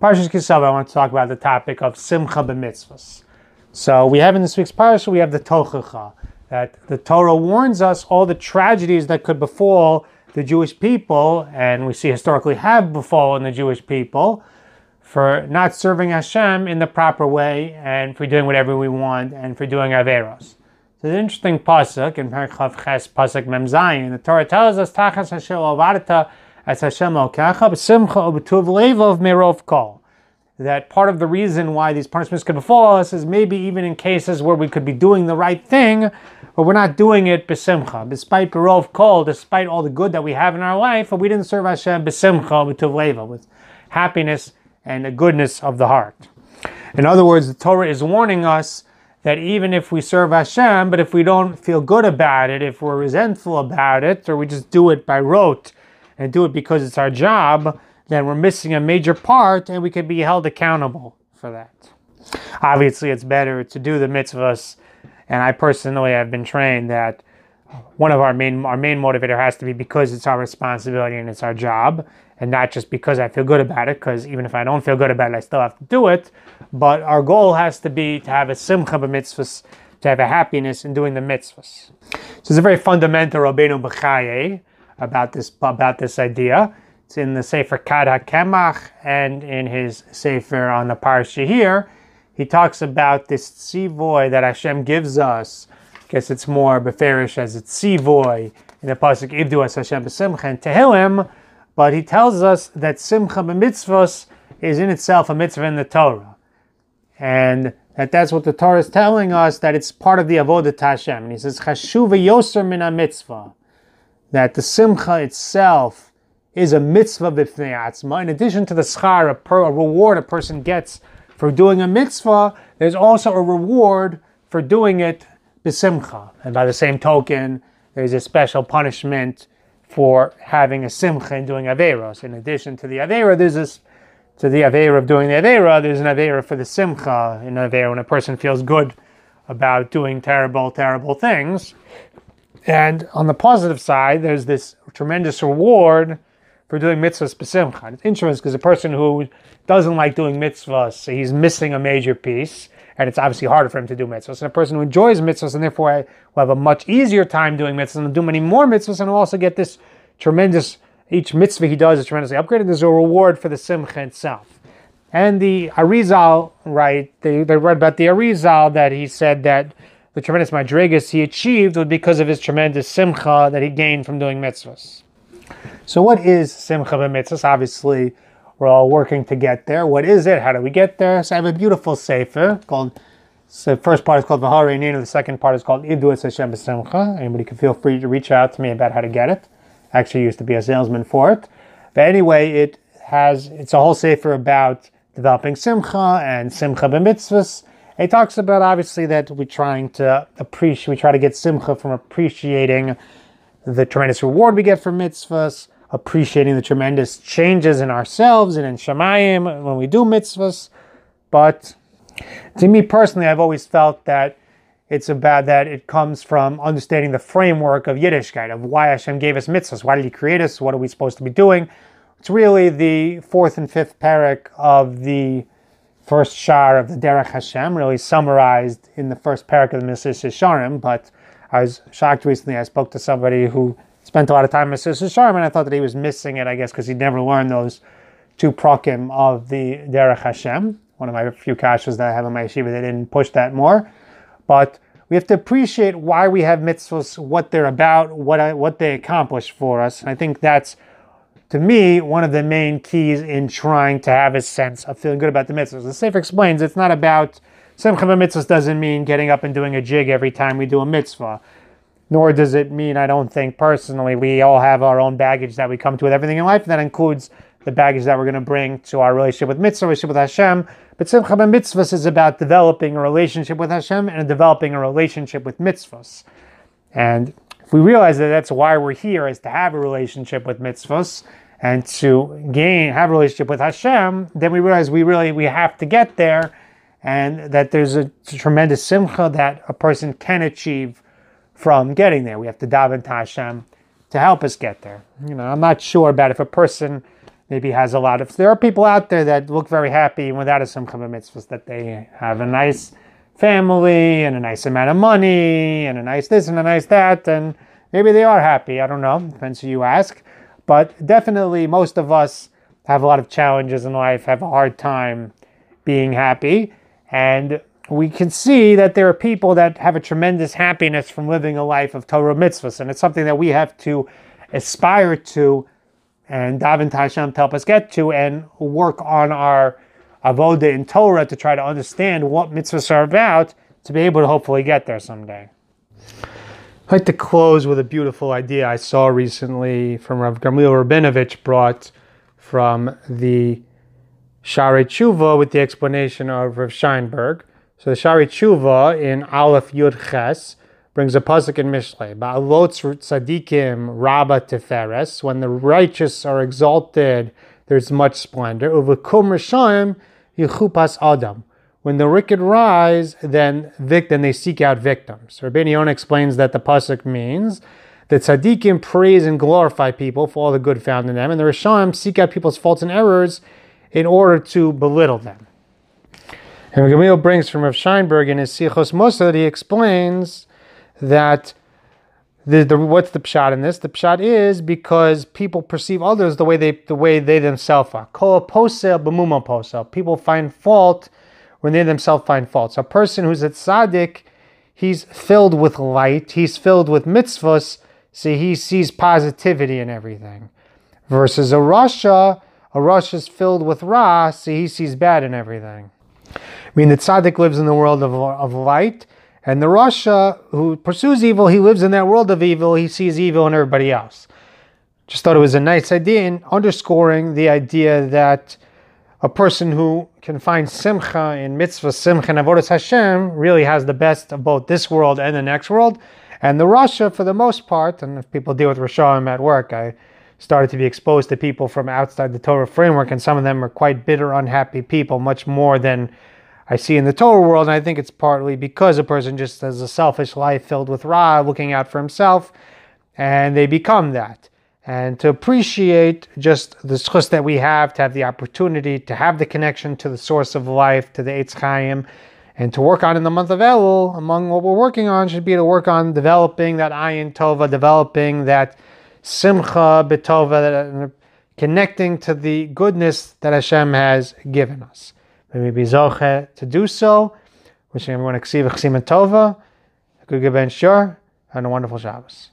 Parshas Kisava, I want to talk about the topic of Simcha b'mitzvahs. So we have in this week's parsha, we have the Tochacha, that the Torah warns us all the tragedies that could befall the Jewish people, and we see historically have befallen the Jewish people, for not serving Hashem in the proper way, and for doing whatever we want, and for doing Averos. So the interesting pasuk in Parachav Ches pasuk Mem Zayin, the Torah tells us Tachas Hashem Avarta as Hashem Okecha b'simcha u'b'tuv levov merov kol. That part of the reason why these punishments could befall us is maybe even in cases where we could be doing the right thing, but we're not doing it b'simcha, despite berov kol, despite all the good that we have in our life, but we didn't serve Hashem b'simcha b'tuv leva, with happiness and the goodness of the heart. In other words, the Torah is warning us that even if we serve Hashem, but if we don't feel good about it, if we're resentful about it, or we just do it by rote, and do it because it's our job, then we're missing a major part and we can be held accountable for that. Obviously, it's better to do the mitzvahs, and I personally have been trained that one of our main our main motivator has to be because it's our responsibility and it's our job, and not just because I feel good about it. Because even if I don't feel good about it, I still have to do it. But our goal has to be to have a simcha b'mitzvahs, to have a happiness in doing the mitzvahs. So it's a very fundamental Rabbeinu Bechaye about this about this idea. It's in the Sefer Kad HaKemach and in his Sefer on the Parsha here. He talks about this tzivoy that Hashem gives us. I guess it's more beferish as it's tzivoy in the pasuk Ivdu as Hashem b'simcha and Tehillim, but he tells us that simcha b'mitzvos is in itself a mitzvah in the Torah, and that that's what the Torah is telling us that it's part of the avodah Hashem. And he says chashuva yoser min mitzvah that the simcha itself is a mitzvah b'fnei atzma. In addition to the schar, a, per, a reward a person gets for doing a mitzvah, there's also a reward for doing it b'simcha. And by the same token, there's a special punishment for having a simcha and doing averos. In addition to the avera, there's this to the avera of doing the avera, there's an avera for the simcha. In avera, when a person feels good about doing terrible, terrible things, and on the positive side, there's this tremendous reward for doing mitzvahs b'simcha. It's interesting because a person who doesn't like doing mitzvahs, he's missing a major piece, and it's obviously harder for him to do mitzvahs. And a person who enjoys mitzvahs and therefore will have a much easier time doing mitzvahs and do many more mitzvahs, and will also get this tremendous, each mitzvah he does is tremendously upgraded. There's a reward for the simcha itself. And the Arizal, right, they, they read about the Arizal that he said that the tremendous madrigas he achieved was because of his tremendous simcha that he gained from doing mitzvahs. So, what is simcha b'mitzvahs? Obviously, we're all working to get there. What is it? How do we get there? So, I have a beautiful sefer called. So the first part is called Vahari Nino. The second part is called Idu Hashem B'Simcha. Anybody can feel free to reach out to me about how to get it. I actually used to be a salesman for it. But anyway, it has it's a whole sefer about developing simcha and simcha b'mitzvahs he talks about obviously that we're trying to appreciate, we try to get simcha from appreciating the tremendous reward we get from mitzvahs, appreciating the tremendous changes in ourselves and in Shemayim when we do mitzvahs. But to me personally, I've always felt that it's about that it comes from understanding the framework of Yiddishkeit, of why Hashem gave us mitzvahs. Why did He create us? What are we supposed to be doing? It's really the fourth and fifth parak of the first shar of the Derech Hashem, really summarized in the first parak of the Mesillas Yesharim. But I was shocked recently. I spoke to somebody who spent a lot of time in Mesillas Yesharim, and I thought that he was missing it. I guess because he'd never learned those two prakim of the Derech Hashem. One of my few kashas that I have in my yeshiva, they didn't push that more. But we have to appreciate why we have mitzvahs, what they're about, what I, what they accomplish for us. And I think that's to me, one of the main keys in trying to have a sense of feeling good about the mitzvahs. The Sefer explains it's not about Simcha mitzvahs doesn't mean getting up and doing a jig every time we do a mitzvah. Nor does it mean, I don't think personally, we all have our own baggage that we come to with everything in life. and That includes the baggage that we're going to bring to our relationship with mitzvah, relationship with Hashem. But Simcha mitzvahs is about developing a relationship with Hashem and developing a relationship with mitzvahs. And if we realize that that's why we're here, is to have a relationship with mitzvahs and to gain, have a relationship with Hashem, then we realize we really we have to get there, and that there's a tremendous simcha that a person can achieve from getting there. We have to daven to Hashem to help us get there. You know, I'm not sure about if a person maybe has a lot of. There are people out there that look very happy without a simcha mitzvahs, that they have a nice family and a nice amount of money and a nice this and a nice that, and maybe they are happy. I don't know, depends who you ask. But definitely, most of us have a lot of challenges in life, have a hard time being happy. And we can see that there are people that have a tremendous happiness from living a life of Torah mitzvahs. And it's something that we have to aspire to and daven Hashem to help us get to and work on our avoda in Torah to try to understand what mitzvahs are about to be able to hopefully get there someday. I'd like to close with a beautiful idea I saw recently from Rav Gamliel Rabinovich brought from the Shari Tshuva with the explanation of Rav Scheinberg. So the Shari Tshuva in Aleph Yud Ches brings a pasuk in Mishlei. Ba'alot tzadikim rabba teferes. When the righteous are exalted, there's much splendor. Uvekum rishayim yichupas adam. When the wicked rise, then then they seek out victims. Rabbeinu Yonah explains that the pasuk means the tzaddikim praise and glorify people for all the good found in them, and the Rishayim seek out people's faults and errors in order to belittle them. And Gamliel brings from Rav Scheinberg in his Sichos Musa that he explains that the, the, what's the pshat in this? The pshat is because people perceive others the way they the way they themselves are. Kol posel b'muma posel. People find fault when they themselves find fault. So a person who's a tzaddik, he's filled with light. He's filled with mitzvahs See, he sees positivity in everything. Versus a Rasha, a is filled with Ra, see, he sees bad in everything. I mean, the tzaddik lives in the world of, of light, and the Rasha who pursues evil, he lives in that world of evil, he sees evil in everybody else. Just thought it was a nice idea in underscoring the idea that a person who can find simcha in mitzvah, simcha, and avodas Hashem really has the best of both this world and the next world. And the Rasha, for the most part, and if people deal with Rasham at work, I started to be exposed to people from outside the Torah framework, and some of them are quite bitter, unhappy people, much more than I see in the Torah world. And I think it's partly because a person just has a selfish life filled with Ra, looking out for himself, and they become that. And to appreciate just the schus that we have, to have the opportunity to have the connection to the source of life, to the Eitz Chaim, and to work on in the month of Elul, among what we're working on, should be to work on developing that ayin tova, developing that simcha betova, that, uh, connecting to the goodness that Hashem has given us. We be zoche to do so. Wishing everyone a ksiva chsima tova, a good ben shur, and a wonderful Shabbos.